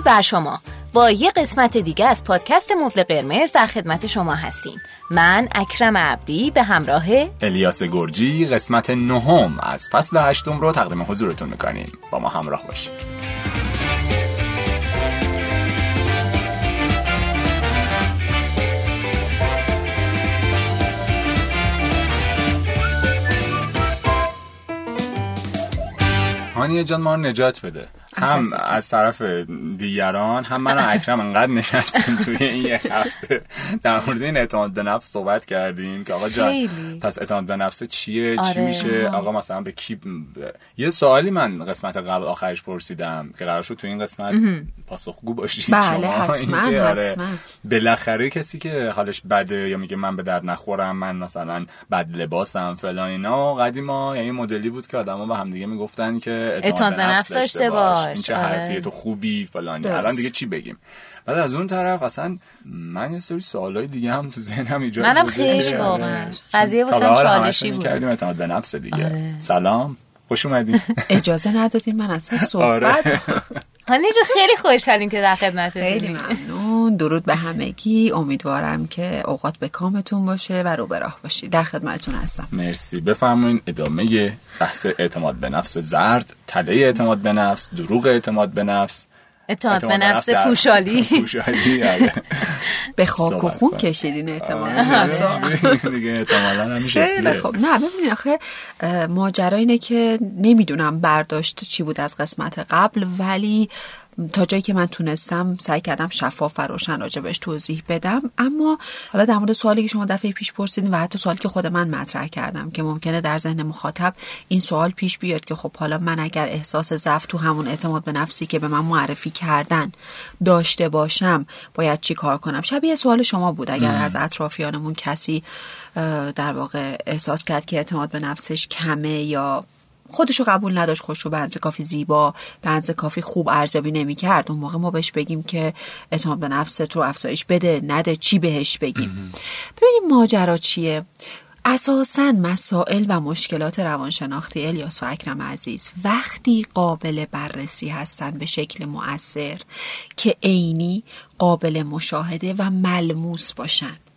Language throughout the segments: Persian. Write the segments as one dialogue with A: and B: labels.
A: درود بر شما. با یه قسمت دیگه از پادکست مبل قرمز در خدمت شما هستیم. من اکرم عبدی به همراه
B: الیاس گرجی قسمت نهم از فصل هشتم رو تقدیم حضورتون می‌کنیم. با ما همراه باشید. هانیه جان ما نجات بده. هم از طرف دیگران هم من و اکرم انقدر نشستیم توی این یک هفته. در مورد این اعتماد به نفس صحبت کردیم که آقا جان پس اعتماد به نفس چیه؟ چی آره. میشه؟ آقا مثلا به کی یه سوالی من قسمت قبل آخرش پرسیدم که قرار شد تو این قسمت پاسخگو باشید
C: بله حتما, آره
B: بالاخره کسی که حالش بده یا میگه من به درد نخورم من مثلا بد لباسم فلان اینا قدیما یعنی مدلی بود که آدما به هم دیگه می‌گفتن که اعتماد به نفس داشته باش. این چه آره. تو خوبی فلانی. الان دیگه چی بگیم؟ بعد از اون طرف اصلا من یه سری سوالای دیگه هم تو ذهنم ایجاد
A: منم خیلی واقعا قضیه واسم چالشی بود.
B: کردیم اعتماد به نفس دیگه. آره. سلام. خوش اومدین
C: اجازه ندادین من اصلا صحبت آره.
A: جو خیلی خوشحالیم که در خدمت
C: خیلی ممنون. درود به همگی. امیدوارم که اوقات به کامتون باشه و رو به راه باشید. در خدمتتون هستم.
B: مرسی. بفرمایید ادامه بحث اعتماد به نفس زرد تله اعتماد به نفس دروغ اعتماد به نفس.
A: اعتماد به نفس فوشالی
B: آره.
C: به خاک و خون کشیدین اعتماد
B: دیگه احتمالا
C: خیلی خب نه ببینید آخه ماجرا اینه که نمی‌دونم برداشت چی بود از قسمت قبل ولی تا جایی که من تونستم سعی کردم شفاف و روشن راجبش توضیح بدم. اما حالا در مورد سوالی که شما دفعه پیش پرسیدین و حتی سوالی که خود من مطرح کردم که ممکنه در ذهن مخاطب این سوال پیش بیاد که خب حالا من اگر احساس ضعف تو همون اعتماد به نفسی که به من معرفی کردن داشته باشم باید چی کار کنم؟ شبیه سوال شما بود اگر از اطرافیانمون کسی در واقع احساس کرد که اعتماد به نفسش کمه یا خودشو قبول نداشت خوش رو به کافی زیبا به کافی خوب ارزیابی نمی‌کرد. اون موقع ما بهش بگیم که اعتماد به نفست رو افزایش بده نده چی بهش بگیم؟ ببینیم ماجرا چیه. اساسا مسائل و مشکلات روانشناختی الیاس و اکرم عزیز وقتی قابل بررسی هستند به شکل مؤثر که عینی قابل مشاهده و ملموس باشند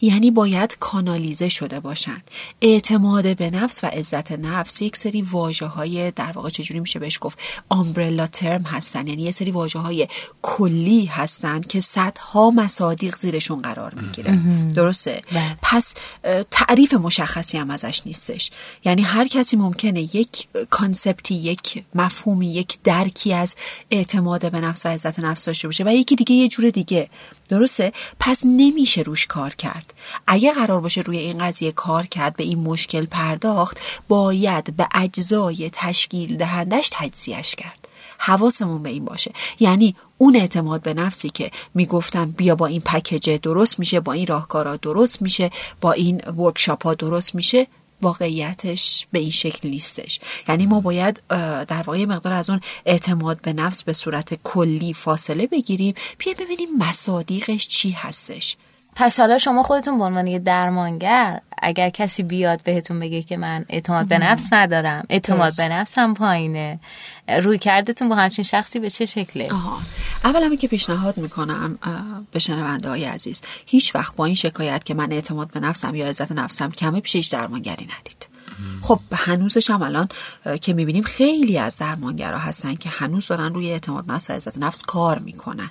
C: یعنی باید کانالیزه شده باشن. اعتماد به نفس و عزت نفس یک سری واجه های در واقع چجوری میشه بهش گفت آمبرلا ترم هستن. یعنی یه سری واجه های کلی هستن که صدها مصادیق زیرشون قرار می‌گیره. درسته؟ بله. پس تعریف مشخصی هم ازش نیستش. یعنی هر کسی ممکنه یک کانسپتی یک مفهومی یک درکی از اعتماد به نفس و عزت نفس داشته باشه و یکی دیگه یه جور دیگه. درسته؟ پس نمیشه روش کار کرد. اگه قرار باشه روی این قضیه کار کرد به این مشکل پرداخت باید به اجزای تشکیل دهندش تجزیهش کرد. حواسمون به این باشه. یعنی اون اعتماد به نفسی که می‌گفتم بیا با این پکیج درست میشه با این راهکارا درست میشه با این ورکشاپ ها درست میشه واقعیتش به این شکل نیستش. یعنی ما باید در واقع مقدار از اون اعتماد به نفس به صورت کلی فاصله بگیریم بیا ببینیم مصادیقش چی هستش.
A: پس حالا شما خودتون به عنوان یه درمانگر اگر کسی بیاد بهتون بگه که من اعتماد به نفس ندارم اعتماد به نفسم پایینه روی کردتون با همچین شخصی به چه شکله؟
C: آها. اول که پیشنهاد می‌کنم به شنونده های عزیز هیچ وقت با این شکایت که من اعتماد به نفسم یا عزت نفسم کمه پیش هیچ درمانگری ندید. خب هنوزش هم الان که می‌بینیم خیلی از درمانگرها هستن که هنوز دارن روی اعتماد نفس و عزت نفس کار می‌کنن.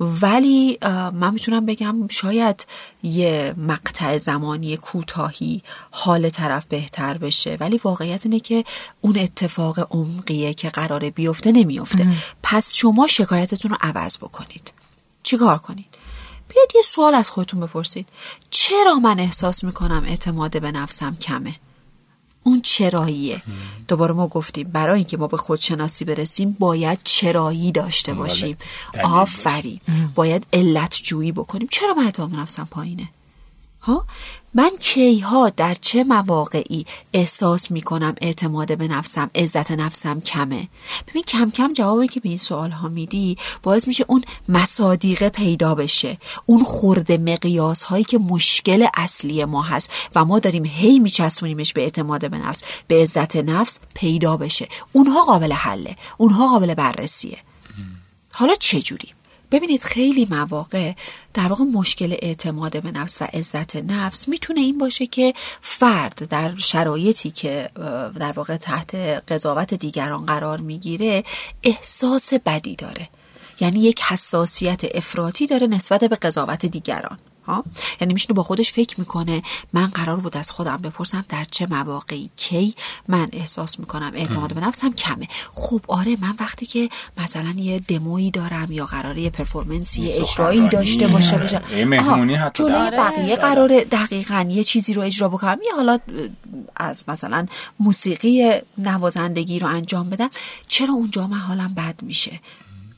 C: ولی من می‌تونم بگم شاید یه مقطع زمانی کوتاهی حال طرف بهتر بشه. ولی واقعیت اینه که اون اتفاق عمقیه که قراره بیفته نمیفته پس شما شکایتتون رو عوض بکنید. چیکار کنید؟ بیاید یه سوال از خودتون بپرسید. چرا من احساس می‌کنم اعتماد به نفسم کمه؟ اون چراییه. دوباره ما گفتیم برای اینکه ما به خودشناسی برسیم باید چرایی داشته بله. باشیم. آفرین. باید علت جویی بکنیم. چرا من اعتماد نفسم پایینه؟ ها من کیها در چه مواقعی احساس می کنم اعتماد به نفسم عزت نفسم کمه؟ ببین کم کم جوابی که به این سوال ها میدی باعث میشه اون مصادیقه پیدا بشه اون خورده مقیاس هایی که مشکل اصلی ما هست و ما داریم هی میچسبونیمش به اعتماد به نفس به عزت نفس پیدا بشه. اونها قابل حله اونها قابل بررسیه. حالا چجوری ببینید خیلی مواقع در واقع مشکل اعتماد به نفس و عزت نفس می‌تونه این باشه که فرد در شرایطی که در واقع تحت قضاوت دیگران قرار می‌گیره احساس بدی داره. یعنی یک حساسیت افراطی داره نسبت به قضاوت دیگران. ها؟ یعنی میشینه با خودش فکر می‌کنه من قرار بود از خودم بپرسم در چه مواقعی کی من احساس می‌کنم اعتماد به نفسم کمه. خب آره من وقتی که مثلا یه دمویی دارم یا قراره یه پرفورمنسی اجرایی داشته باشه بشه
B: مهمونی حتی
C: بقیه قراره دقیقا یه چیزی رو اجرا بکنم. یا حالا از مثلا موسیقی نوازندگی رو انجام بدم. چرا اونجا من حالم بد میشه؟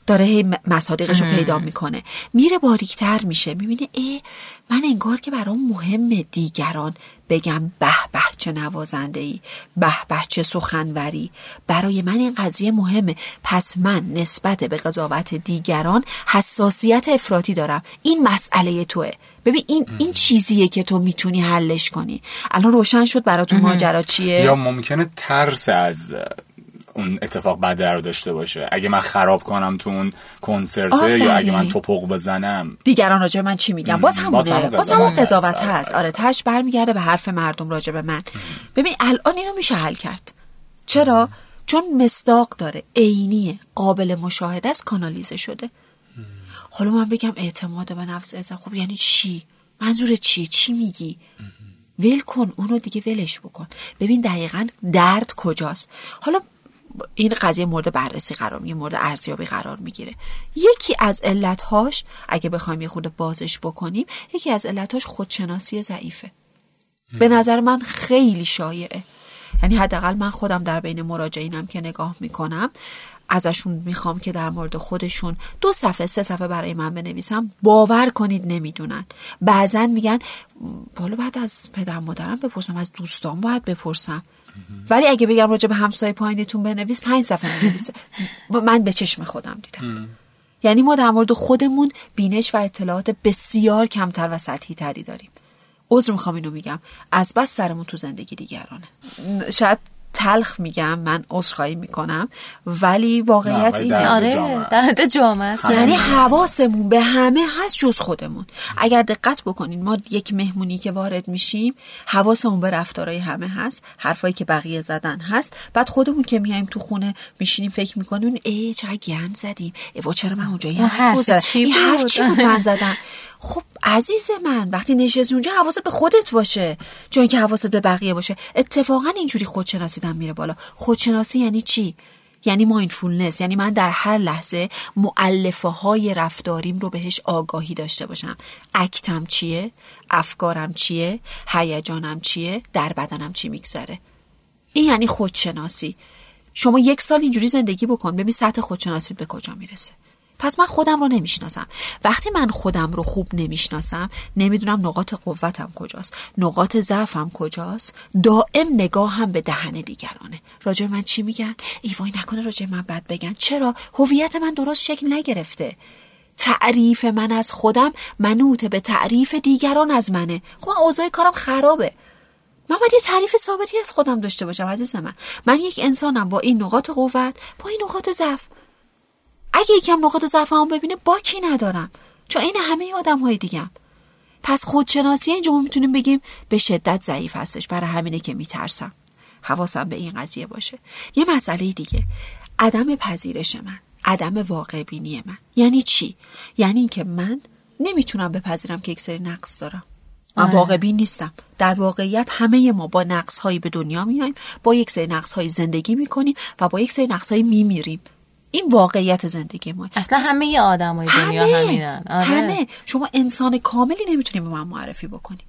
C: داره هی مصادیقش رو پیدا می‌کنه. میره باریکتر میشه. می‌بینه ای من انگار که برام مهم دیگران بگم به به چه نوازنده ای به به چه سخنوری. برای من این قضیه مهمه. پس من نسبت به قضاوت دیگران حساسیت افراطی دارم. این مسئله توه. ببین این این چیزیه که تو می‌تونی حلش کنی. الان روشن شد براتون ماجرا چیه؟
B: یا ممکنه ترس از اون اتفاق بد رو داشته باشه. اگه من خراب کنم تو اون کنسرت یا اگه من توپق بزنم.
C: دیگران راجع من چی میگن؟ باز همونه. باز همون قضاوت هست. آره تش برمیگرده به حرف مردم راجع به من. ببین الان اینو میشه حل کرد. چرا؟ چون مصداق داره. عینیه. قابل مشاهده است کانالیزه شده. حالا من بگم اعتماد به نفس ازم خب یعنی چی؟ منظور چی؟ چی میگی؟ ول کن. اونو دیگه ولش بکن. ببین دقیقا درد کجاست. حالا این قضیه مورد بررسی قرار می‌گیره مورد ارزیابی قرار می‌گیره. یکی از علتهاش اگه بخوایم یه خود بازش بکنیم یکی از علتهاش خودشناسی ضعیفه. به نظر من خیلی شایعه. یعنی حداقل من خودم در بین مراجعینم که نگاه می‌کنم ازشون می‌خوام که در مورد خودشون دو صفحه سه صفحه برای من بنویسم. باور کنید نمی‌دونن. بعضا میگن بالا بعد از پدر مادرم بپرسم از دوستان باید بپرسم. ولی اگه بگم راجع به همسایه پایینتون بنویس پنج صفحه بنویسه من به چشم خودم دیدم. یعنی ما در مورد خودمون بینش و اطلاعات بسیار کمتر و سطحی تری داریم. عذر می‌خوام اینو میگم از بس سرمون تو زندگی دیگرانه. شاید تلخ میگم من عذرخواهی می‌کنم ولی واقعیت اینه.
A: آره در جامعه
C: یعنی حواسمون به همه هست جز خودمون. اگر دقت بکنین ما یک مهمونی که وارد میشیم حواسمون به رفتارهای همه هست حرفایی که بقیه زدن هست. بعد خودمون که میایم تو خونه میشینیم فکر می‌کنیم ای چقدر گند زدیم. ای چرا من اونجا این حرف زدم؟ این حرف چی بود من زدم؟ خب عزیز من وقتی نشستی اونجا حواست به خودت باشه. جایی که حواست به بقیه باشه. اتفاقا اینجوری خودشناسیدن میره بالا. خودشناسی یعنی چی؟ یعنی مایندفولنس یعنی من در هر لحظه معلفه های رفتاریم رو بهش آگاهی داشته باشم. اکتم چیه؟ افکارم چیه؟ هیجانم چیه؟ در بدنم چی میگذره؟ این یعنی خودشناسی. شما یک سال اینجوری زندگی بکن ببین سطح خودشناسی به کجا می‌رسه. پس من خودم رو نمی‌شناسم. وقتی من خودم رو خوب نمی‌شناسم نمی‌دونم نقاط قوتم کجاست. نقاط ضعفم کجاست. دائم نگاهم به دهن دیگرانه. راجع من چی میگن؟ ایوای نکنه راجع من بد بگن. چرا؟ هویت من درست شکل نگرفته. تعریف من از خودم منوط به تعریف دیگران از منه. خب اوضاع کارم خرابه. من باید یه تعریف ثابتی از خودم داشته باشم عزیز من. من یک انسانم با این نقاط قوت با این نقاط ضعف. اگه یکم نقاط ضعفمو ببینه باکی ندارم. چون این همه آدم های دیگم. پس خودشناسی اینجا ما می‌تونیم بگیم به شدت ضعیف هستش برای همینه که میترسم. حواسم به این قضیه باشه. یه مسئله دیگه. عدم پذیرش من. عدم واقع بینی من. یعنی چی؟ یعنی اینکه من نمی‌تونم بپذیرم که یک سری نقص دارم. من آره. واقع بین نیستم. در واقعیت همه ما با نقص هایی به دنیا میایم با یک سری نقص های زندگی می‌کنیم و با یک سری نقص هایی میمیریم. این واقعیت زندگی ما.
A: اصلا همه آدم های دنیا همه. همینن.
C: آره. همه. شما انسان کاملی نمی‌تونیم به من معرفی بکنی.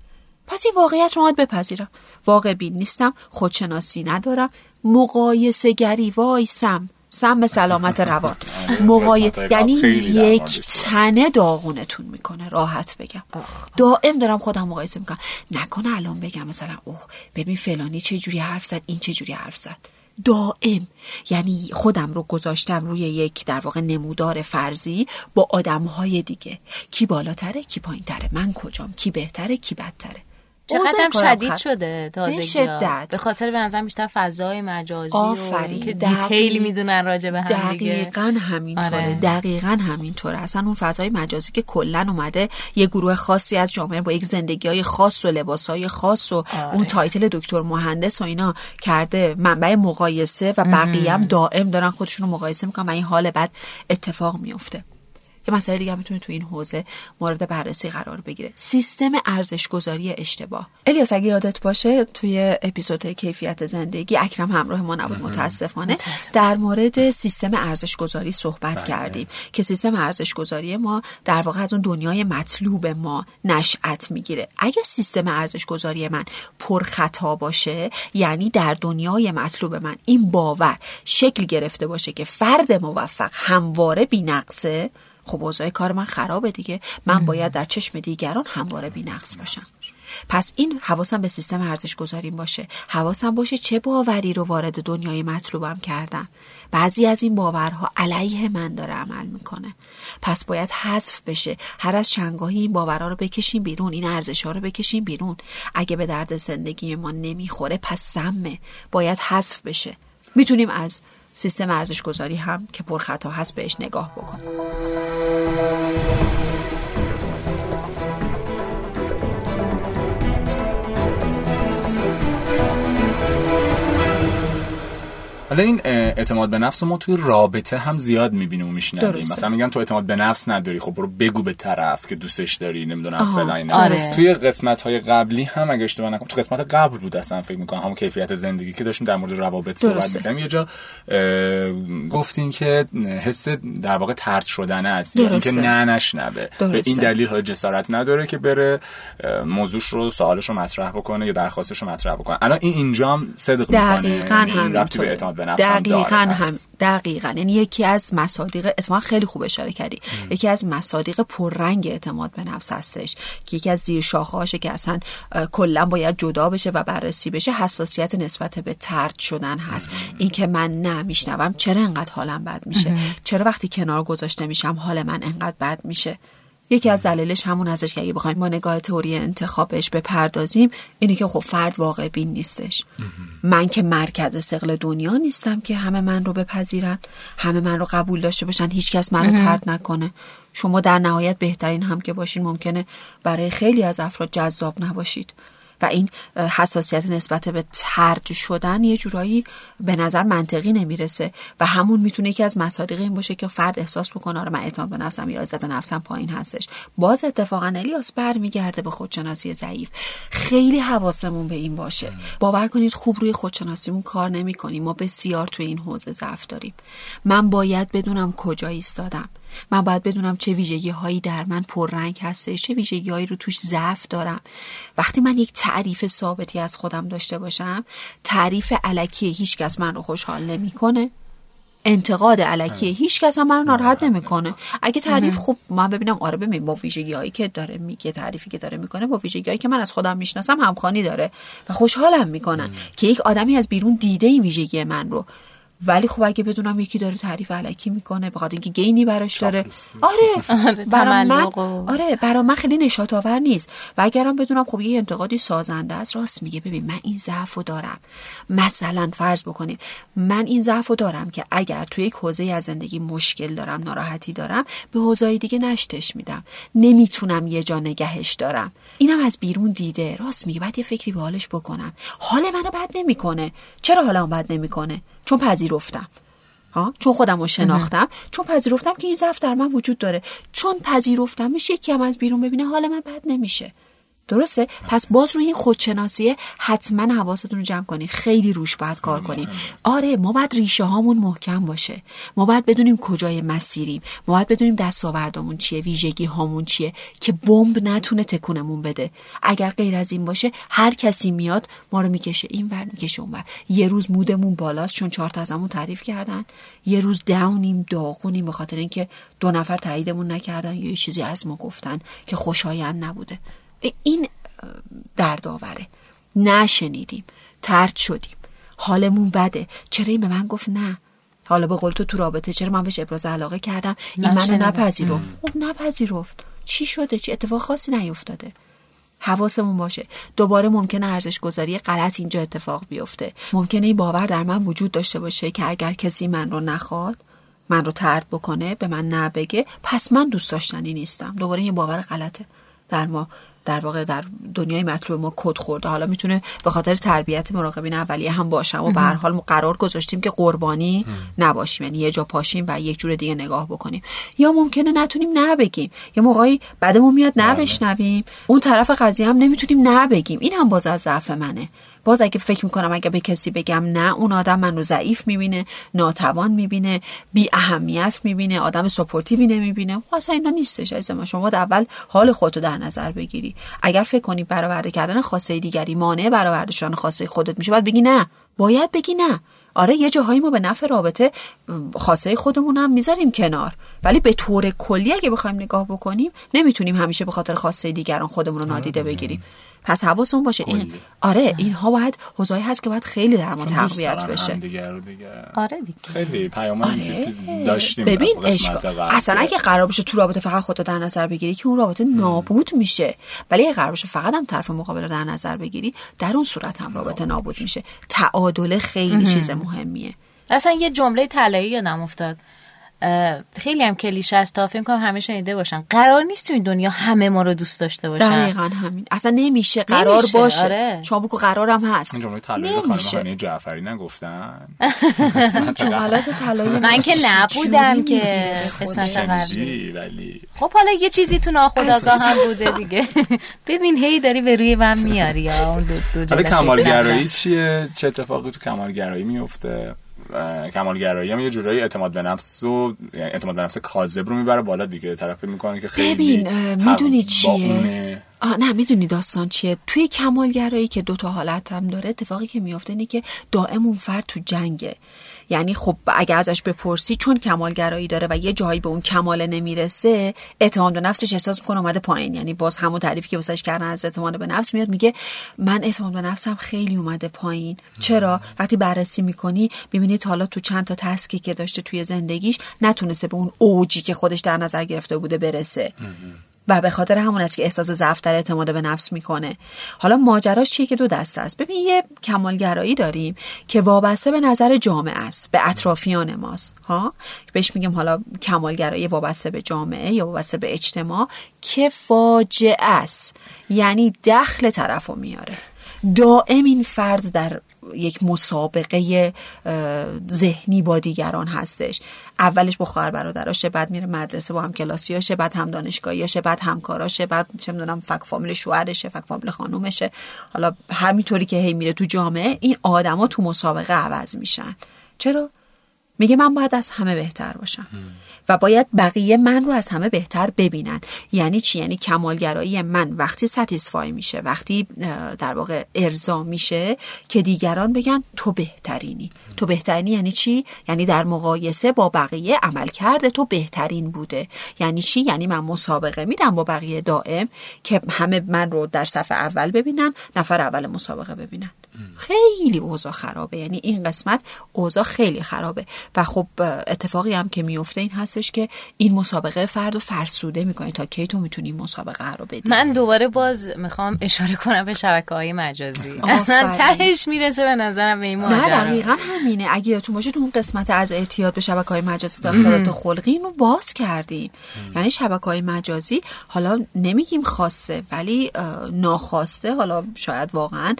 C: پس این واقعیت رو باید بپذیرم. واقع بین نیستم خودشناسی ندارم. مقایسه گری وای سم سم سلامت روان. مقای... یعنی یک تنه داغونتون می‌کنه. راحت بگم. دائم دارم خودم مقایسه می‌کنم. نکنه الان بگم مثلا اوه ببین فلانی چه جوری حرف زد این چه جوری حرف زد. دائم. یعنی خودم رو گذاشتم روی یک در واقع نمودار فرضی با آدمهای دیگه. کی بالاتره کی پایینتره من کجام کی بهتره کی بدتره.
A: چقدر شدید شده تازگی به خاطر به نظر بیشتر فضای مجازی آفرین. و که دیتیل می‌دونن راجع به هم
C: دقیقا همینطوره. آره. دقیقا همینطوره. اصلا اون فضای مجازی که کلا اومده یه گروه خاصی از جامعه با یک زندگی های خاص و لباس های خاص و آره. اون title دکتر مهندس و اینا کرده. منبع مقایسه و بقیه هم دائم دارن خودشون رو مقایسه می‌کنن و این حال بعد اتفاق میفته یه مسئله دیگه می‌تونه تو این حوزه مورد بررسی قرار بگیره. سیستم ارزش گذاری اشتباه. الیاس اگه یادت باشه توی اپیزود کیفیت زندگی اکرم همراه ما نبود متاسفانه در مورد سیستم ارزش گذاری صحبت بله. کردیم که سیستم ارزش گذاری ما در واقع از اون دنیای مطلوب ما نشأت می‌گیره. اگه سیستم ارزش گذاری من پر خطا باشه یعنی در دنیای مطلوب من این باور شکل گرفته باشه که فرد موفق همواره بی‌نقصه خب اوضاع کار من خرابه دیگه. من باید در چشم دیگران همواره بی نقص باشم. پس این حواسم به سیستم ارزش گذاریم باشه. حواسم باشه چه باوری رو وارد دنیای مطلوبم کردم بعضی از این باورها علیه من داره عمل می‌کنه. پس باید حذف بشه. هر از چنگاهی این باورها رو بکشیم بیرون. این ارزش ها رو بکشیم بیرون. اگه به درد زندگی ما نمی‌خوره پس سمه. باید حذف بشه. می‌تونیم از سیستم ارزش گذاری هم که پرخطا هست بهش نگاه بکنیم
B: حالا این اعتماد به نفس ما توی رابطه هم زیاد می‌بینیم و میشنویم. مثلا میگن تو اعتماد به نفس نداری خب برو بگو به طرف که دوستش داری نمی‌دونم فلان آره. توی قسمت های قبلی هم اگه اشتباه نکنم تو قسمت قبل بود اصلا فکر می‌کنم همون کیفیت زندگی که داشتیم در مورد روابط صحبت می‌کنیم یه جا گفتین که حس در واقع ترد شدن است یعنی که نه نشنبه به این دلیل ها جسارت نداره که بره موضوعش رو سوالش رو مطرح بکنه یا درخواستش رو مطرح بکنه. الان این اینجا هم صدق می‌کنه.
C: هم دقیقا هم. دقیقا. یعنی یکی از مصادیق اتفاقا خیلی خوب اشاره کردی. یکی از مصادیق پررنگ اعتماد به نفس هستش. که یکی از زیر شاخهاشه که اصلا کلا باید جدا بشه و بررسی بشه حساسیت نسبت به ترد شدن هست. اینکه من نمیشنوم چرا انقدر حالم بد میشه؟ چرا وقتی کنار گذاشته میشم حال من انقدر بد میشه؟ یکی از دلایلش همون هستش که اگه بخوایم ما نگاه تئوری انتخابش بپردازیم اینه که خب فرد واقع بین نیستش. من که مرکز سقل دنیا نیستم که همه من رو بپذیرن همه من رو قبول داشته باشن هیچکس من رو ترد نکنه. شما در نهایت بهترین هم که باشین ممکنه برای خیلی از افراد جذاب نباشید. و این حساسیت نسبت به ترد شدن یه جورایی به نظر منطقی نمی‌رسه و همون می‌تونه که از مصادیق این باشه که فرد احساس بکنه آره من اعتماد به نفسم یا عزت نفسم پایین هستش. باز اتفاقا الیاس برمیگرده به خودشناسی ضعیف. خیلی حواسمون به این باشه. باور کنید خوب روی خودشناسیمون کار نمی‌کنیم. ما بسیار توی این حوزه ضعف داریم. من باید بدونم کجا ایستادم. من باید بدونم چه ویژگی هایی در من پررنگ هسته چه ویژگی هایی رو توش ضعف دارم. وقتی من یک تعریف ثابتی از خودم داشته باشم تعریف علکی هیچ کس من رو خوشحال نمی‌کنه. انتقاد علکی هیچ کس هم من ناراحت نمی‌کنه. اگه تعریف خوب من ببینم آره ببین با ویژگی هایی که داره میگه تعریفی که داره می‌کنه با ویژگی هایی که من از خودم می‌شناسم همخوانی داره و خوشحالم می‌کنن که یک آدمی از بیرون دیده این ویژگی من رو. ولی خب اگه بدونم یکی داره تعریف علکی می‌کنه بخاطر اینکه گینی براش داره. آره, آره، برای من آره برای من خیلی نشاط آور نیست. و اگرم بدونم خب یه انتقادی سازنده است راست میگه. ببین من این ضعفو دارم. مثلا فرض بکنید من این ضعفو دارم که اگر توی یک حوزه از زندگی مشکل دارم ناراحتی دارم به حوزه دیگه نشتش میدم. نمی‌تونم یه جا نگهش دارم. اینم از بیرون دیده. راست میگه. بعد یه فکری به حالش بکنم. حال منو بد نمی‌کنه. چرا حالم بد نمی‌کنه؟ چون پذیرفتم. ها؟ چون خودم رو شناختم. چون پذیرفتم که این ضعف در من وجود داره. چون پذیرفتمش یکی هم از بیرون ببینه حال من بد نمیشه. درسته؟ پس باز روی این خودشناسیه حتما حواستون رو جمع کنید خیلی روش باید کار کنیم آره ما باید ریشه هامون محکم باشه. ما باید بدونیم کجای مسیریم. ما باید بدونیم دستاوردامون چیه ویژگی هامون چیه که بمب نتونه تکونمون بده. اگر غیر از این باشه هر کسی میاد ما رو می‌کشه این ور می‌کشه اون ور. یه روز مودمون بالاست چون چهار تا ازمون تعریف کردن. یه روز داونیم داغونیم به خاطر اینکه دو نفر تاییدمون نکردن یا یه چیزی از ما گفتن که خوشایند نبوده. این دردآوره. نشنیدیم. ترد شدیم. حالمون بده. چرا این به من گفت نه؟ حالا به قول تو تو رابطه چرا من بهش ابراز علاقه کردم؟ این منو نپذیرفت. خب نپذیرفت. چی شده؟ چی؟ اتفاق خاصی نیفتاده. حواسمون باشه. دوباره ممکنه ارزش گذاری غلط اینجا اتفاق بیفته. ممکنه این باور در من وجود داشته باشه که اگر کسی من رو نخواد من رو ترد بکنه به من نبگه پس من دوست داشتنی نیستم. دوباره یه باور غلطه. در ما در واقع در دنیای مطلوب ما کد خورده. حالا می‌تونه به خاطر تربیت مراقبین اولیه هم باشم و به هر حال قرار گذاشتیم که قربانی نباشیم. یعنی یه جا پاشیم و یک جور دیگه نگاه بکنیم. یا ممکنه نتونیم نبگیم. یه موقعی بعدمون میاد نبشنویم. اون طرف قضیه هم نمی‌تونیم نبگیم. این هم باز از ضعف منه. باز اگه فکر می‌کنم اگه به کسی بگم نه اون آدم من رو ضعیف می‌بینه ناتوان می‌بینه بی اهمیت می‌بینه آدم سپورتیوی نمی‌بینه. خب اینا نیستش از ما شما اول حال خودتو در نظر بگیری. اگر فکر کنی برآورده کردن خواسته دیگری مانع برآورده شدن خواسته خودت میشه باید بگی نه. باید بگی نه. آره یه جاهایی ما به نفع رابطه خواسته خودمون هم می‌ذاریم کنار. ولی به طور کلی اگه بخوایم نگاه بکنیم نمی‌تونیم همیشه به خاطر خواسته دیگران خودمون رو نادیده بگیریم. پس حواسمون باشه. این آره اینها باید حوزه‌ای هست که باید خیلی در ما تقویت بشه.
A: آره دیگه.
B: خیلی پیام آره. داشتیم
C: ببین اصلا اگه قرار باشه تو رابطه فقط خودت در نظر بگیری که اون رابطه نابود میشه. ولی اگه قرار باشه فقط هم طرف مقابل رو در نظر بگیری در اون صورت هم رابطه نابود میشه. تعادل خیلی چیز مهمیه.
A: اصلا یه جمله طلایی یادم افتاد. خیلی هم کلیشه است تا فکر کنم همه شنیده باشن. قرار نیست تو این دنیا همه ما رو دوست داشته باشن.
C: دقیقا همین. اصلا نمیشه. قرار نمیشه. باشه. آره. شما بگو قرارم هست.
B: این جمله طلایی خانم جعفری نگفتن؟
C: جملات طلایی
A: من که نبودم که قسمت
B: ولی
A: خب حالا یه چیزی تو ناخودآگاه هم بوده دیگه. ببین هی داری به روی من میاری یا اون دو, دو
B: کمالگرایی چیه؟ چه اتفاقی تو کمالگرایی میفته کمالگرایی هم یه جورایی اعتماد به نفس و اعتماد به نفس کاذب رو می‌بره. بالا دیگه طرف می‌کنه که خیلی
C: ببین می‌دونی چیه؟ آه نه می‌دونی داستان چیه؟ توی کمالگرایی که دوتا حالت هم داره اتفاقی که میفته اینه که دائم اون فرد تو جنگه. یعنی خب اگه ازش بپرسی چون کمالگرایی داره و یه جایی به اون کمال نمی‌رسه اعتماد به نفسش احساس می‌کنه اومده پایین. یعنی باز همون تعریفی که واسش کردن از اعتماد به نفس میاد میگه من اعتماد به نفسم خیلی اومده پایین. چرا؟ وقتی بررسی می‌کنی می‌بینی تا حالا تو چند تا تسکی که داشته توی زندگیش نتونسته به اون اوجی که خودش در نظر گرفته بوده برسه. و به خاطر همون است که احساس ضعف در اعتماد به نفس می‌کنه. حالا ماجراش چیه که دو دسته است؟ ببین یه کمالگرایی داریم که وابسته به نظر جامعه است به اطرافیان ماست ها؟ بهش میگیم حالا کمالگرایی وابسته به جامعه یا وابسته به اجتماع که فاجعه است. یعنی دخل طرف میاره. دائم این فرد در یک مسابقه ذهنی با دیگران هستش. اولش با خواهر برادراشه بعد میره مدرسه با هم کلاسیاشه بعد هم دانشگاهیاشه بعد همکاراشه بعد چه می‌دونم فک فامیل شوهرشه فک فامیل خانومشه. حالا همینطوری که هی میره تو جامعه این آدما تو مسابقه عوض میشن. چرا؟ میگه من باید از همه بهتر باشم. و باید بقیه من رو از همه بهتر ببینن. یعنی چی؟ یعنی کمالگرایی من وقتی ستیسفای میشه وقتی در واقع ارضا میشه که دیگران بگن تو بهترینی. تو بهترینی یعنی چی؟ یعنی در مقایسه با بقیه عمل کرده تو بهترین بوده. یعنی چی؟ یعنی من مسابقه میدم با بقیه دائم که همه من رو در صفحه اول ببینن نفر اول مسابقه ببینن. خیلی اوضاع خرابه. یعنی این قسمت اوضاع خیلی خرابه. و خب اتفاقی هم که میفته این هستش که این مسابقه فرد و فرسوده می‌کنه تا کی تو می‌تونی مسابقه رو بدی.
A: من دوباره باز می‌خوام اشاره کنم به شبکه های مجازی. اصلا تهش می‌رسه به نظرم به این
C: نه دقیقا همینه. اگه یادتون باشه تو اون قسمت از اعتیاد به شبکه های مجازی داخل خلقی رو باز کردیم. یعنی شبکه های مجازی حالا نمیگیم خاصه ولی ناخواسته حالا شاید واقعا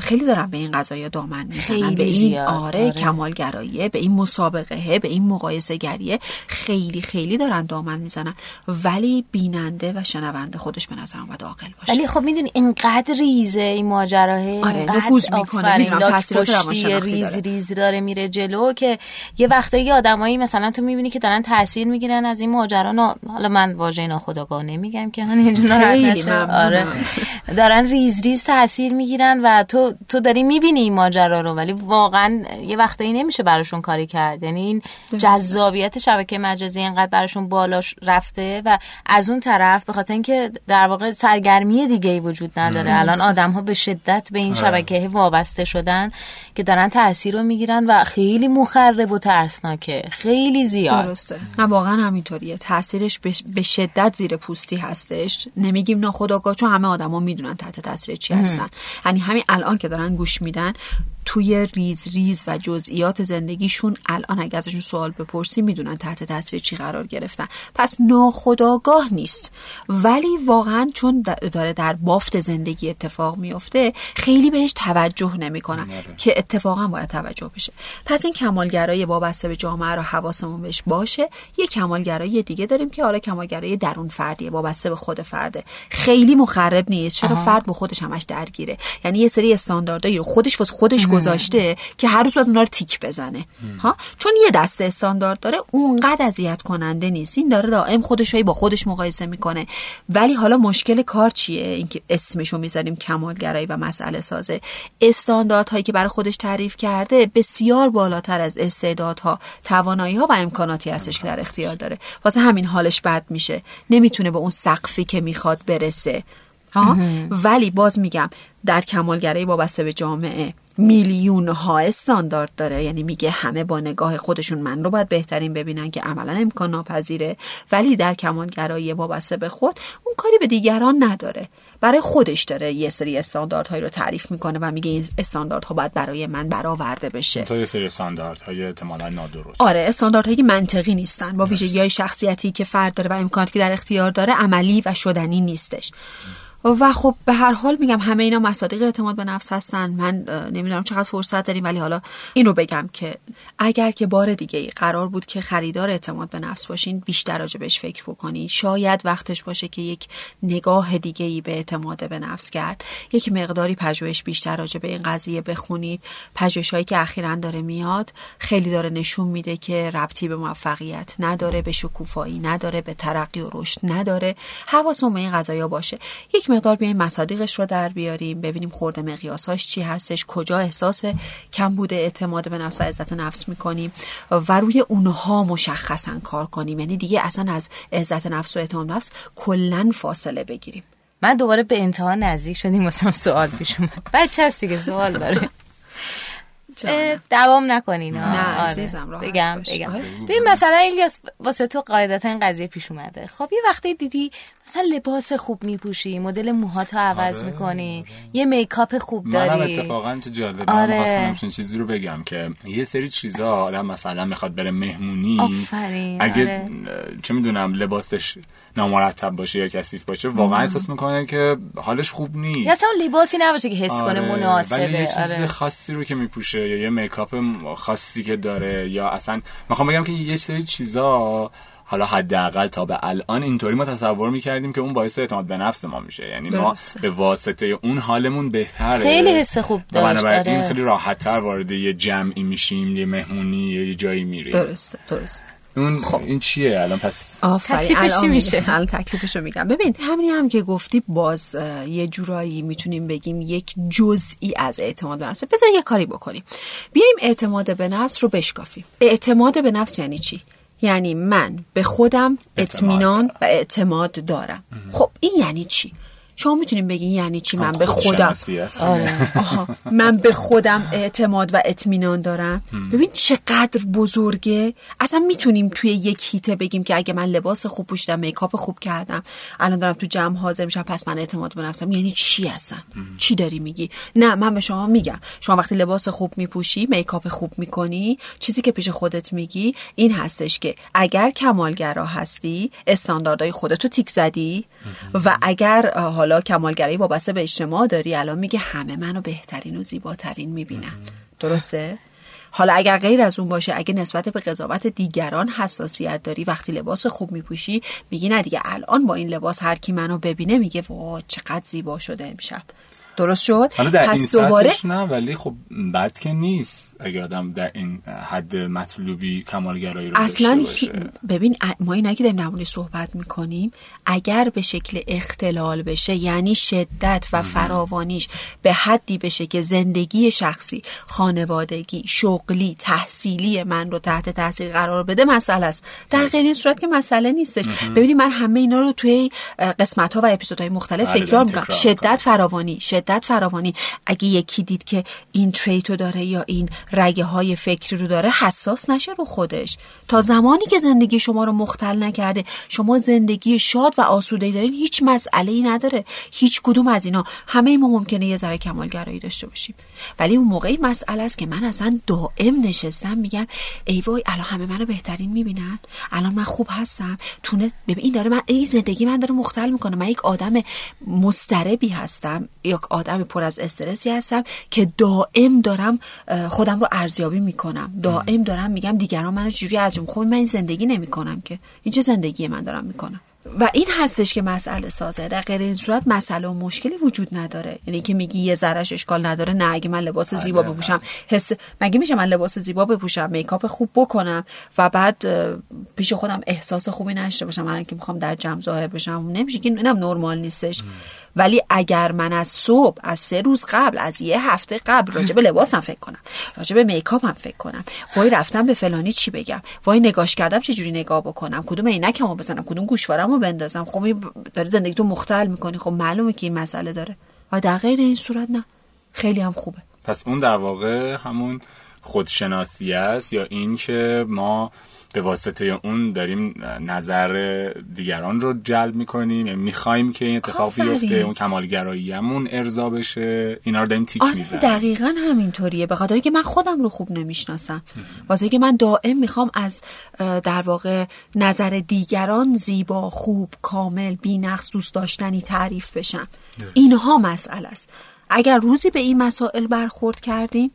C: خیلی دارن به این قضايا دامن می‌زنن به این آره, آره. کمالگراییه به این مسابقه به این مقایسه گریه خیلی خیلی دارن دامن می‌زنن. ولی بیننده و شنونده خودش به نظرم باید عاقل باشه.
A: ولی خب می‌دونی اینقدر ریزه این ماجراه
C: آره نفوذ می‌کنه. می‌دونم تاثیرات
A: ریز داره. ریز داره میره جلو که یه وقتایی آدمایی مثلا تو می‌بینی که دارن تاثیر می‌گیرن از این ماجرا. حالا من واژه ناخودآگاه نمیگم که
C: خیلی
A: آره. دارن ریز ریز تاثیر می‌گیرن و تو تو تو داری می‌بینی این ماجرا رو ولی واقعا یه وقتایی نمیشه براشون کاری کرد. یعنی این جذابیت شبکه مجازی اینقدر براشون بالا رفته و از اون طرف به خاطر اینکه در واقع سرگرمی دیگه ای وجود نداره. الان آدم ها به شدت به این آره. شبکه وابسته شدن که دارن تاثیر رو می‌گیرن و خیلی مخرب و ترسناکه. خیلی زیاد.
C: درسته. نه واقعا همینطوریه. تاثیرش به شدت زیر پوستی هستش. نمیگیم ناخداگاه چون همه آدما می‌دونن تحت تاثیر چی هستن. یعنی همین الان که دارن گوش میدن توی ریز ریز و جزئیات زندگیشون الان اگه ازشون سوال بپرسی می‌دونن تحت تاثیر چی قرار گرفتن. پس ناخداگاه نیست. ولی واقعا چون داره در بافت زندگی اتفاق میفته خیلی بهش توجه نمی‌کنن. که اتفاقا باید توجه بشه. پس این کمالگرایی وابسته به جامعه رو حواسمون بهش باشه. یه کمالگرایی دیگه داریم که حالا کمالگرایی درون فردیه وابسته به خود فرده. خیلی مخرب نیست. چرا فرد به خودش همش درگیره؟ یعنی یه سری استانداردهایی رو خودش واسه خودش گذاشته که هر روز باید اونا رو تیک بزنه. ها؟ چون یه دسته استاندارد داره اونقدر اذیت کننده نیست. این داره دائم خودش با خودش مقایسه می‌کنه. ولی حالا مشکل کار چیه؟ اینکه اسمشو می‌ذاریم کمالگرایی و مسئله سازه. استانداردهایی که برای خودش تعریف کرده بسیار بالاتر از استعدادها توانایی ها و امکاناتی هستش که در اختیار داره. واسه همین حالش بد میشه. نمی‌تونه به اون سقفی که می‌خواد برسه. ها؟ ولی باز میگم در کمالگرایی وابسته به جامعه میلیون ها استاندارد داره. یعنی میگه همه با نگاه خودشون من رو باید بهترین ببینن که عملا امکان ناپذیره. ولی در کمالگرایی وابسته به خود اون کاری به دیگران نداره. برای خودش داره یه سری استانداردهایی رو تعریف می‌کنه و میگه این استانداردها باید برای من برآورده بشه.
B: تو یه سری استانداردهای احتمالاً نادرست.
C: آره استانداردهایی منطقی نیستن. با ویژگی های شخصیتی که فرد داره و امکاناتی که در اختیار داره عملی و شدنی نیستش. و خب به هر حال میگم همه اینا مصادیق اعتماد به نفس هستن. من نمی‌دونم چقدر فرصت داریم ولی حالا اینو بگم که اگر که بار دیگه ای قرار بود که خریدار اعتماد به نفس باشین بیشتر راجع بهش فکر بکنید شاید وقتش باشه که یک نگاه دیگه ای به اعتماد به نفس کرد. یک مقداری پژوهش بیشتر راجع به این قضیه بخونید. پژوهش هایی که اخیرا داره میاد خیلی داره نشون میده که ربطی به موفقیت نداره به شکوفایی نداره به ترقی و رشد نداره. حواسمون به این قضايا باشه. یک مقدار بیایم مصادیقش رو در بیاریم ببینیم خورده مقیاساش چی هستش کجا احساس کم بوده اعتماد به نفس و عزت نفس می‌کنیم و روی اونها مشخصا کار کنیم. یعنی دیگه اصلا از عزت نفس و اعتماد نفس کلا فاصله بگیریم.
A: من دوباره به انتها نزدیک شدیم مثلا سوال پیش اومد. بچه هست دیگه سوال داره. دوام نکنین
C: نه آره.
A: بگم بگم ببین مثلا الیاس واسه تو قاعدتا این قضیه پیش اومده خب یه وقتی دیدی مثلا لباس خوب میپوشی مدل موهاتو عوض آره. می‌کنی یه میکاپ خوب داری
B: منم اتفاقا تو جالبه آره. همچین چیزی رو بگم که یه سری چیزا آدم مثلا می‌خواد بره مهمونی
A: آفرین.
B: اگه آره. چه می‌دونم لباسش نامرتب باشه یا کثیف باشه واقعا احساس می‌کنه که حالش خوب نیست
A: یا اصلا لباسی نباشه که حس آره. کنه مناسبه
B: ولی یه چیز آره. خاصی رو که میپوشه یا یه میکاپ خاصی که داره یا اصلا می‌خوام بگم که یه سری چیزا حالا حداقل تا به الان اینطوری ما تصور می‌کردیم که اون باعث اعتماد به نفس ما میشه. یعنی ما به واسطه اون حالمون بهتره.
A: خیلی حس خوب داشت
B: این خیلی راحت تر وارد یه جمعی میشیم یه مهمونی یه جایی میریم.
C: درسته درسته.
B: اون خب. این چیه الان؟ پس
A: تکلیفش میشه؟
C: الان تکلیفشو میگم. ببین همینی هم که گفتی باز یه جورایی می‌تونیم بگیم یک جزئی از اعتماد به نفس. بذار یه کاری بکنیم. بیایم اعتماد به نفس رو بشکافیم. اعتماد به نفس یعنی چی؟ یعنی من به خودم اطمینان و اعتماد دارم. خب این یعنی چی؟ شما می‌تونیم بگین یعنی چی؟ من به خودم.
A: آره.
C: من به خودم اعتماد و اطمینان دارم. ببین چقدر بزرگه. اصلا می‌تونیم توی یک هیته بگیم که اگه من لباس خوب پوشیدم میکاپ خوب کردم الان دارم تو جمع حاضر میشم پس من اعتماد به نفسم. یعنی چی اصلا؟ چی داری میگی؟ نه من به شما میگم. شما وقتی لباس خوب میپوشی میکاپ خوب می‌کنی چیزی که پیش خودت میگی این هستش که اگر کمالگرا هستی استانداردهای خودتو تیک زدی و اگر حالا کمالگرایی وابسته به اجتماع داری الان میگه همه منو بهترین و زیباترین می‌بینن. درسته؟ حالا اگر غیر از اون باشه اگه نسبت به قضاوت دیگران حساسیت داری وقتی لباس خوب میپوشی میگی نه دیگه الان با این لباس هر کی منو ببینه میگه وا چقدر زیبا شده امشب. درست شد.
B: حالا در پس این دوباره نه ولی خب بد که نیست. اگه آدم در این حد مطلوبی کمالگرایی رو اصلا
C: ببین ما این اگه داریم نمونه صحبت می‌کنیم اگر به شکل اختلال بشه یعنی شدت و فراوانیش به حدی بشه که زندگی شخصی خانوادگی شغلی تحصیلی من رو تحت تاثیر قرار بده مسئله است. در غیر این صورت که مسئله نیستش. ببینید من همه اینا رو توی قسمت ها و اپیزودهای مختلف بله، تکرار می‌کنم. شدت فراوانی. شدت فراوانی. اگه یکی دید که این تریتو داره یا این رگه های فکری رو داره حساس نشه رو خودش. تا زمانی که زندگی شما رو مختل نکرده شما زندگی شاد و آسوده دارین هیچ مسئله ای نداره. هیچ کدوم از اینا. همه ما ممکنه یه ذره کمالگرایی داشته باشیم. ولی اون موقعی مسئله است که من اصلا دائم نشستم میگم ای وای الان همه منو بهترین می‌بینن. الان من خوب هستم. تونه ببین این داره من ای زندگی من داره مختل می‌کنه. من یک آدم مستربی هستم. یک آدم پر از استرسی هستم که دائم دارم خودم رو ارزیابی می‌کنم. دائم دارم میگم دیگران منو چجوری از خب من این زندگی نمی‌کنم که. این چه زندگی من دارم می‌کنم؟ و این هستش که مسئله سازه. در غیر این صورت مسئله و مشکلی وجود نداره. یعنی که میگی یه ذرش اشکال نداره نه. اگه من لباس بله، زیبا بپوشم حس مگه میشه من لباس زیبا بپوشم؟ میکاپ خوب بکنم و بعد پیش خودم احساس خوبی نشته باشم. الان که می‌خوام در جمع ظاهر بشم. نمیشه که اینم نرمال نیستش. ولی اگر من از صبح از سه روز قبل از یه هفته قبل راجع به لباسم فکر کنم راجع به میکاپم فکر کنم وای رفتم به فلانی چی بگم وای نگاش کردم چه جوری نگاه بکنم کدوم عینکمو بزنم کدوم گوشوارمو بندازم خب داره زندگی تو مختل می‌کنی خب معلومه که این مسئله داره. و در غیر این صورت نه. خیلی هم خوبه.
B: پس اون در واقع همون خودشناسی است یا این که ما به واسطه اون داریم نظر دیگران رو جلب می‌کنیم؟ یعنی می‌خوایم که این اتفاق بیفته اون کمالگراییمون ارضا بشه؟ اینا رو داریم تیک آره می‌زنیم.
C: دقیقا همینطوریه. به خاطر که من خودم رو خوب نمی‌شناسم. واسه که من دائم می‌خوام از در واقع نظر دیگران زیبا خوب کامل بینقص دوست داشتنی تعریف بشم. اینها مسئله است. اگر روزی به این مسائل برخورد کردیم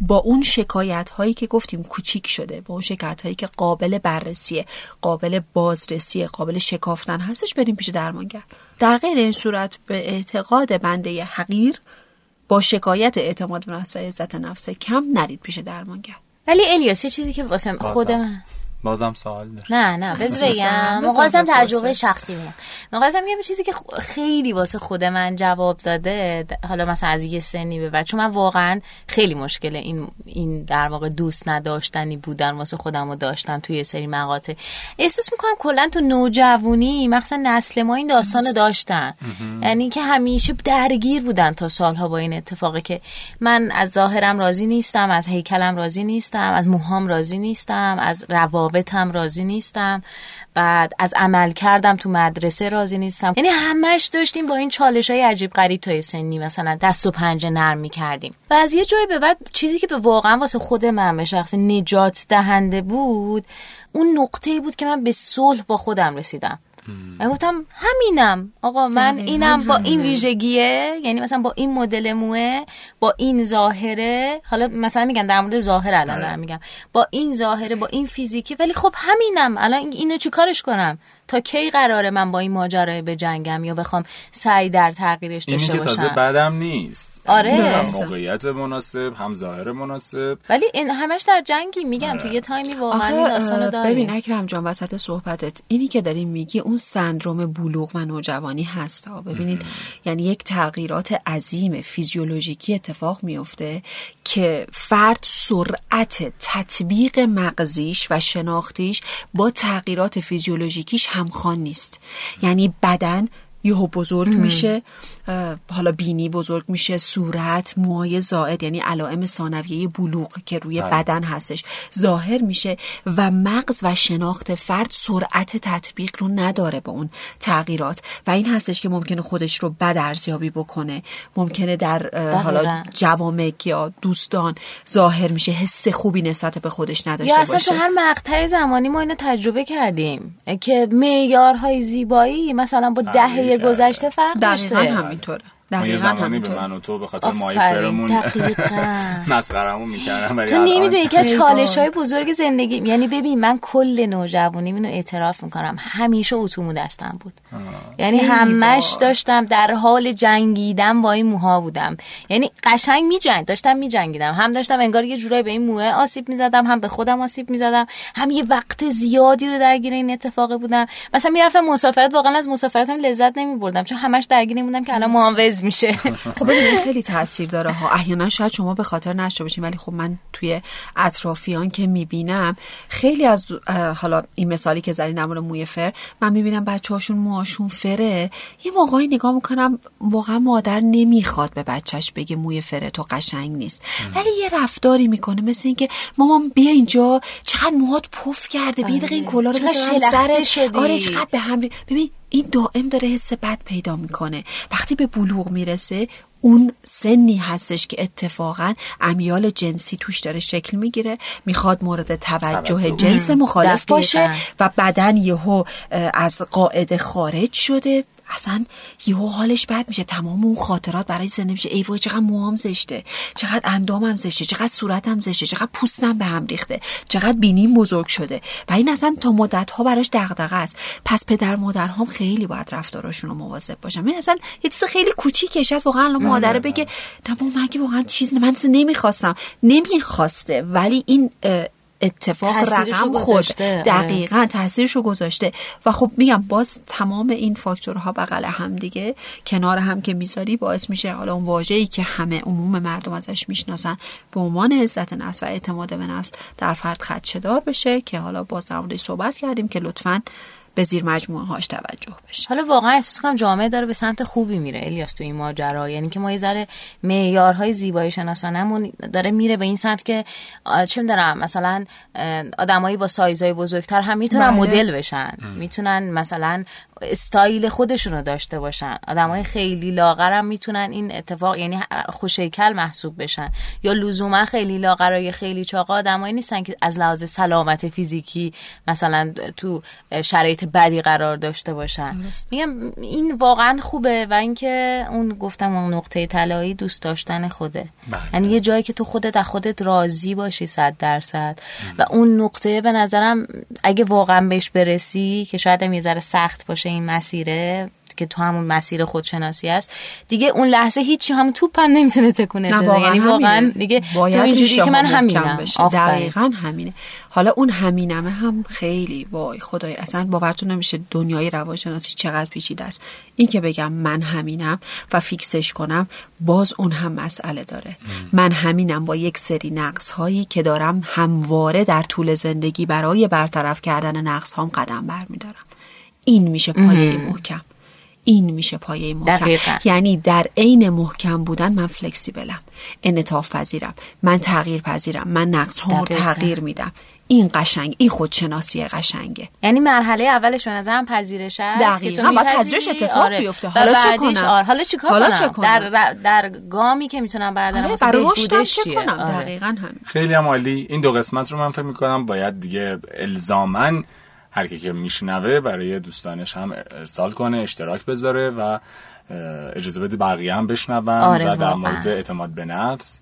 C: با اون شکایت هایی که گفتیم کوچیک شده با اون شکایت هایی که قابل بررسیه قابل بازرسیه قابل شکافتن هستش بریم پیش درمانگر. در غیر این صورت به اعتقاد بنده حقیر با شکایت اعتماد به نفس و عزت نفس کم نرید پیش درمانگر.
A: ولی الیاس چیزی که واسه خود من
B: بازم سوال داره.
A: نه نه بذار بگم. مقایسم تجربه شخصی میگم. مقایسم میگم چیزی که خیلی واسه خود من جواب داده حالا مثلا از یه سنی به بعد چون من واقعا خیلی مشکل این این در واقع دوست نداشتنی بودن واسه خودم رو داشتن توی یه سری مقاطع. احساس می‌کنم کلا تو نوجوانی مثلا نسل ما این داستان داشتن. یعنی که همیشه درگیر بودن تا سالها با این اتفاقی که من از ظاهرم راضی نیستم از هیکلم راضی نیستم از موهام راضی نیستم از روابط رابطم راضی نیستم. بعد از عمل کردم تو مدرسه راضی نیستم. یعنی همش داشتیم با این چالش های عجیب غریب تا سنی مثلا دست و پنجه نرم می کردیم و از یه جای به بعد چیزی که به واقعا واسه خود من به شخص نجات دهنده بود اون نقطه بود که من به صلح با خودم رسیدم. من گفتم همینم. آقا من اینم با این ویژگیه. یعنی مثلا با این مدل موه با این ظاهره. حالا مثلا میگن در مورد ظاهر الان آره. دارم میگم. با این ظاهره با این فیزیکی. ولی خب همینم. الان اینو چیکارش کنم؟ تا کی قراره من با این ماجرا به جنگم یا بخوام سعی در تغییرش داشته
B: باشم
A: تازه
B: بعدم نیست.
A: آره.
B: هم موقعیت مناسب هم ظاهر مناسب.
A: ولی این همش در جنگی میگم آره. تو یه تایمی واقعا این داستانو داریم.
C: ببین اکرم جان وسط صحبتت اینی که داریم میگی اون سندروم بلوغ و نوجوانی هست. ببینید یعنی یک تغییرات عظیم فیزیولوژیکی اتفاق میفته که فرد سرعت تطبیق مغزیش و شناختیش با تغییرات فیزیولوژیکیش همخوان نیست. یعنی بدن یهو بزرگ میشه حالا بینی بزرگ میشه صورت موهای زائد یعنی علائم ثانویه بلوغ که روی بله. بدن هستش ظاهر میشه و مغز و شناخت فرد سرعت تطبیق رو نداره با اون تغییرات. و این هستش که ممکنه خودش رو بد ارزیابی بکنه. ممکنه در حالا جوامع یا دوستان ظاهر میشه حس خوبی نسبت به خودش نداشته
A: یا اصلا تو هر مقطع زمانی ما اینو تجربه کردیم که معیارهای زیبایی مثلا با دهه گذشته فرق داشته.
C: همینطوره.
B: ما یه زمانی به من و تو به خاطر مای فرمون مسخرمون می‌کردم
A: تو نمی‌دونی که چالش های بزرگ زندگی یعنی ببین من کل نوجوانی اینو اعتراف می‌کنم. همیشه اتومو دستم بود. یعنی همش داشتم در حال جنگیدن با این موها بودم. یعنی قشنگ میجنگ داشتم میجنگیدم. هم داشتم انگار یه جورایی به این موه آسیب می‌زدم هم به خودم آسیب می‌زدم. هم یه وقت زیادی رو درگیر این اتفاق بودم. مثلا می‌رفتم مسافرت واقعا از مسافرتم لذت نمیبردم چون همش درگیر بودم که الان معاوض میشه.
C: خب خیلی تاثیر داره ها. احیانا شاید شما به خاطر نشته باشین ولی خب من توی اطرافیان که می‌بینم خیلی از حالا این مثالی که زدی نمونه موی فر من می‌بینم بچه هاشون موهاشون فره. یه موقعی نگاه می‌کنم واقعا مادر نمی‌خواد به بچهش بگه موی فره تو قشنگ نیست. ولی یه رفتاری می‌کنه مثل اینکه مامان بیا اینجا چقدر موهات پف کرده بیا این کلا رو
A: شده
C: آره چقدر به هم ببین این دائم داره حس بد پیدا می‌کنه. وقتی به بلوغ می‌رسه اون سنی هستش که اتفاقا امیال جنسی توش داره شکل می‌گیره. می‌خواد مورد توجه جنس مخالف باشه و بدن یهو از قاعده خارج شده. اصلا یهو حالش بد میشه. تمام اون خاطرات برای زنده میشه. ای وای چقدر موام زشته. چقدر اندامم زشته. چقدر صورتم زشته. چقدر پوستم به هم ریخته. چقدر بینیم بزرگ شده. و این اصلا تا مدت ها براش دغدغه است. پس پدر مادر هم خیلی باید رفتاراشون رو مواظب باشن. این اصلا یه چیز خیلی کوچیکه. شاید واقعا الان مادر بگه نه. من واقعا چیز من نمی‌خواستم. نمی‌خواسته. ولی این اتفاق رقم خود آره. دقیقا تاثیرشو گذاشته. و خب میگم باز تمام این فاکتورها بغل هم دیگه کنار هم که می‌ذاری باعث میشه حالا اون واژه‌ای که همه عموم مردم ازش می‌شناسن به عنوان عزت نفس و اعتماد به نفس در فرد خدشه‌دار بشه که حالا باز در صحبت کردیم که لطفاً به زیر مجموعه هاش توجه بشه.
A: حالا واقعا احساس کنم جامعه داره به سمت خوبی میره الیاس تو این ماجرا. یعنی که ما یه ذره معیارهای زیبایی شناسانمون داره میره به این سمت که چه می‌دونم مثلا آدمایی با سایزهای بزرگتر هم می‌تونن بله. مدل بشن. می‌تونن مثلا استایل خودشون رو داشته باشن. آدمای خیلی لاغرم می‌تونن این اتفاق یعنی خوشیکل محسوب بشن. یا لزوما خیلی لاغر یا خیلی چاقا آدمایی نیستن که از لحاظ سلامت فیزیکی مثلا تو شرایط بدی قرار داشته باشن. میگم این واقعا خوبه و اینکه اون گفتم اون نقطه طلایی دوست داشتن خوده. بله. یعنی یه جایی که تو خودت از خودت راضی باشی صد درصد. و اون نقطه به نظرم اگه واقعا بهش برسی که شاید هم یه ذره سخت باشه این مسیره که تو همون مسیر خودشناسی است. دیگه اون لحظه هیچی هم توپ هم نمی‌تونه تکونه بده. یعنی واقعا دیگه باید تو اینجوری که من همینم.
C: دقیقا همینه. حالا اون همینمه هم خیلی وای خدای اصلا باورتون نمیشه دنیای روانشناسی چقدر پیچیده است. این که بگم من همینم و فیکسش کنم باز اون هم مسئله داره. من همینم با یک سری نقص هایی که دارم همواره در طول زندگی برای برطرف کردن نقص هام قدم برمیدارم. این میشه پایه محکم. این میشه پایه محکم. یعنی در عین محکم بودن من فلکسیبلم. انعطاف پذیرم. من تغییر پذیرم. من نقص ها تغییر میدم. این قشنگ. این خودشناسی قشنگه.
A: یعنی مرحله اولش به نظرم پذیرش است
C: که تو پذیرش اتفاق آره. بیفته. حالا چه کنم؟
A: آره. حالا چیکار حالا کنم؟ کنم؟ در در گامی که می‌تونم بردارم آره
C: برای رشدش چه کنم؟ آره. دقیقاً همین.
B: خیلی هم عالی. این دو قسمت رو من فکر می‌کنم باید دیگه الزامن هر کی که میشنوه برای دوستانش هم ارسال کنه اشتراک بذاره و اجازه بده بقیه هم بشنون آره و در مورد اعتماد به نفس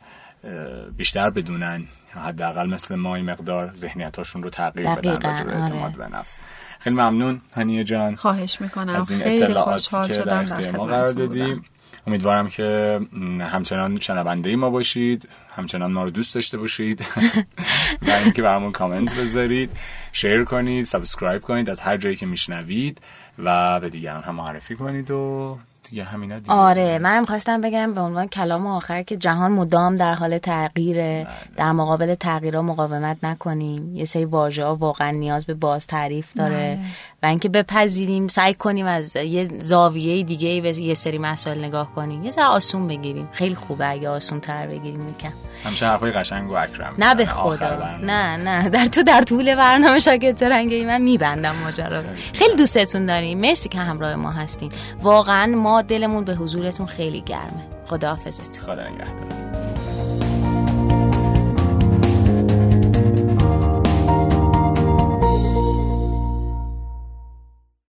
B: بیشتر بدونن حداقل مثل ما این مقدار ذهنیتاشون رو تغییر بدن راجع به اعتماد آره. به نفس. خیلی ممنون هنیه جان.
C: خواهش می‌کنم. از این خیلی خوشحال شدم در ما قرار دادیم
B: امیدوارم که همچنان شنونده ای ما باشید همچنان ما رو دوست داشته باشید. و اینکه برامون کامنت بذارید share کنید subscribe کنید از هر جایی که میشنوید و به دیگران هم معرفی کنید و دیگه همینا دیگه.
A: آره منم خواستم بگم به عنوان کلام آخر که جهان مدام در حال تغییره. بله. در مقابل تغییرها مقاومت نکنیم. یه سری واژه ها واقعا نیاز به باز تعریف داره. بله. و اینکه بپذیریم سعی کنیم از یه زاویه دیگه به یه سری مسائل نگاه کنیم. یه سری آسون بگیریم. خیلی خوبه اگه آسون تر بگیریم میکن
B: همیشه حرفای قشنگ و اکرم
A: نه به خدا. نه نه. در تو در طول برنامه شاگرد ترنگی من میبندم ماجرا خیلی دوستتون داریم. مرسی که همراه ما هستین. واقعا ما دلمون به حضورتون خیلی گرمه. خداحافظت.
B: خدا نگهدار.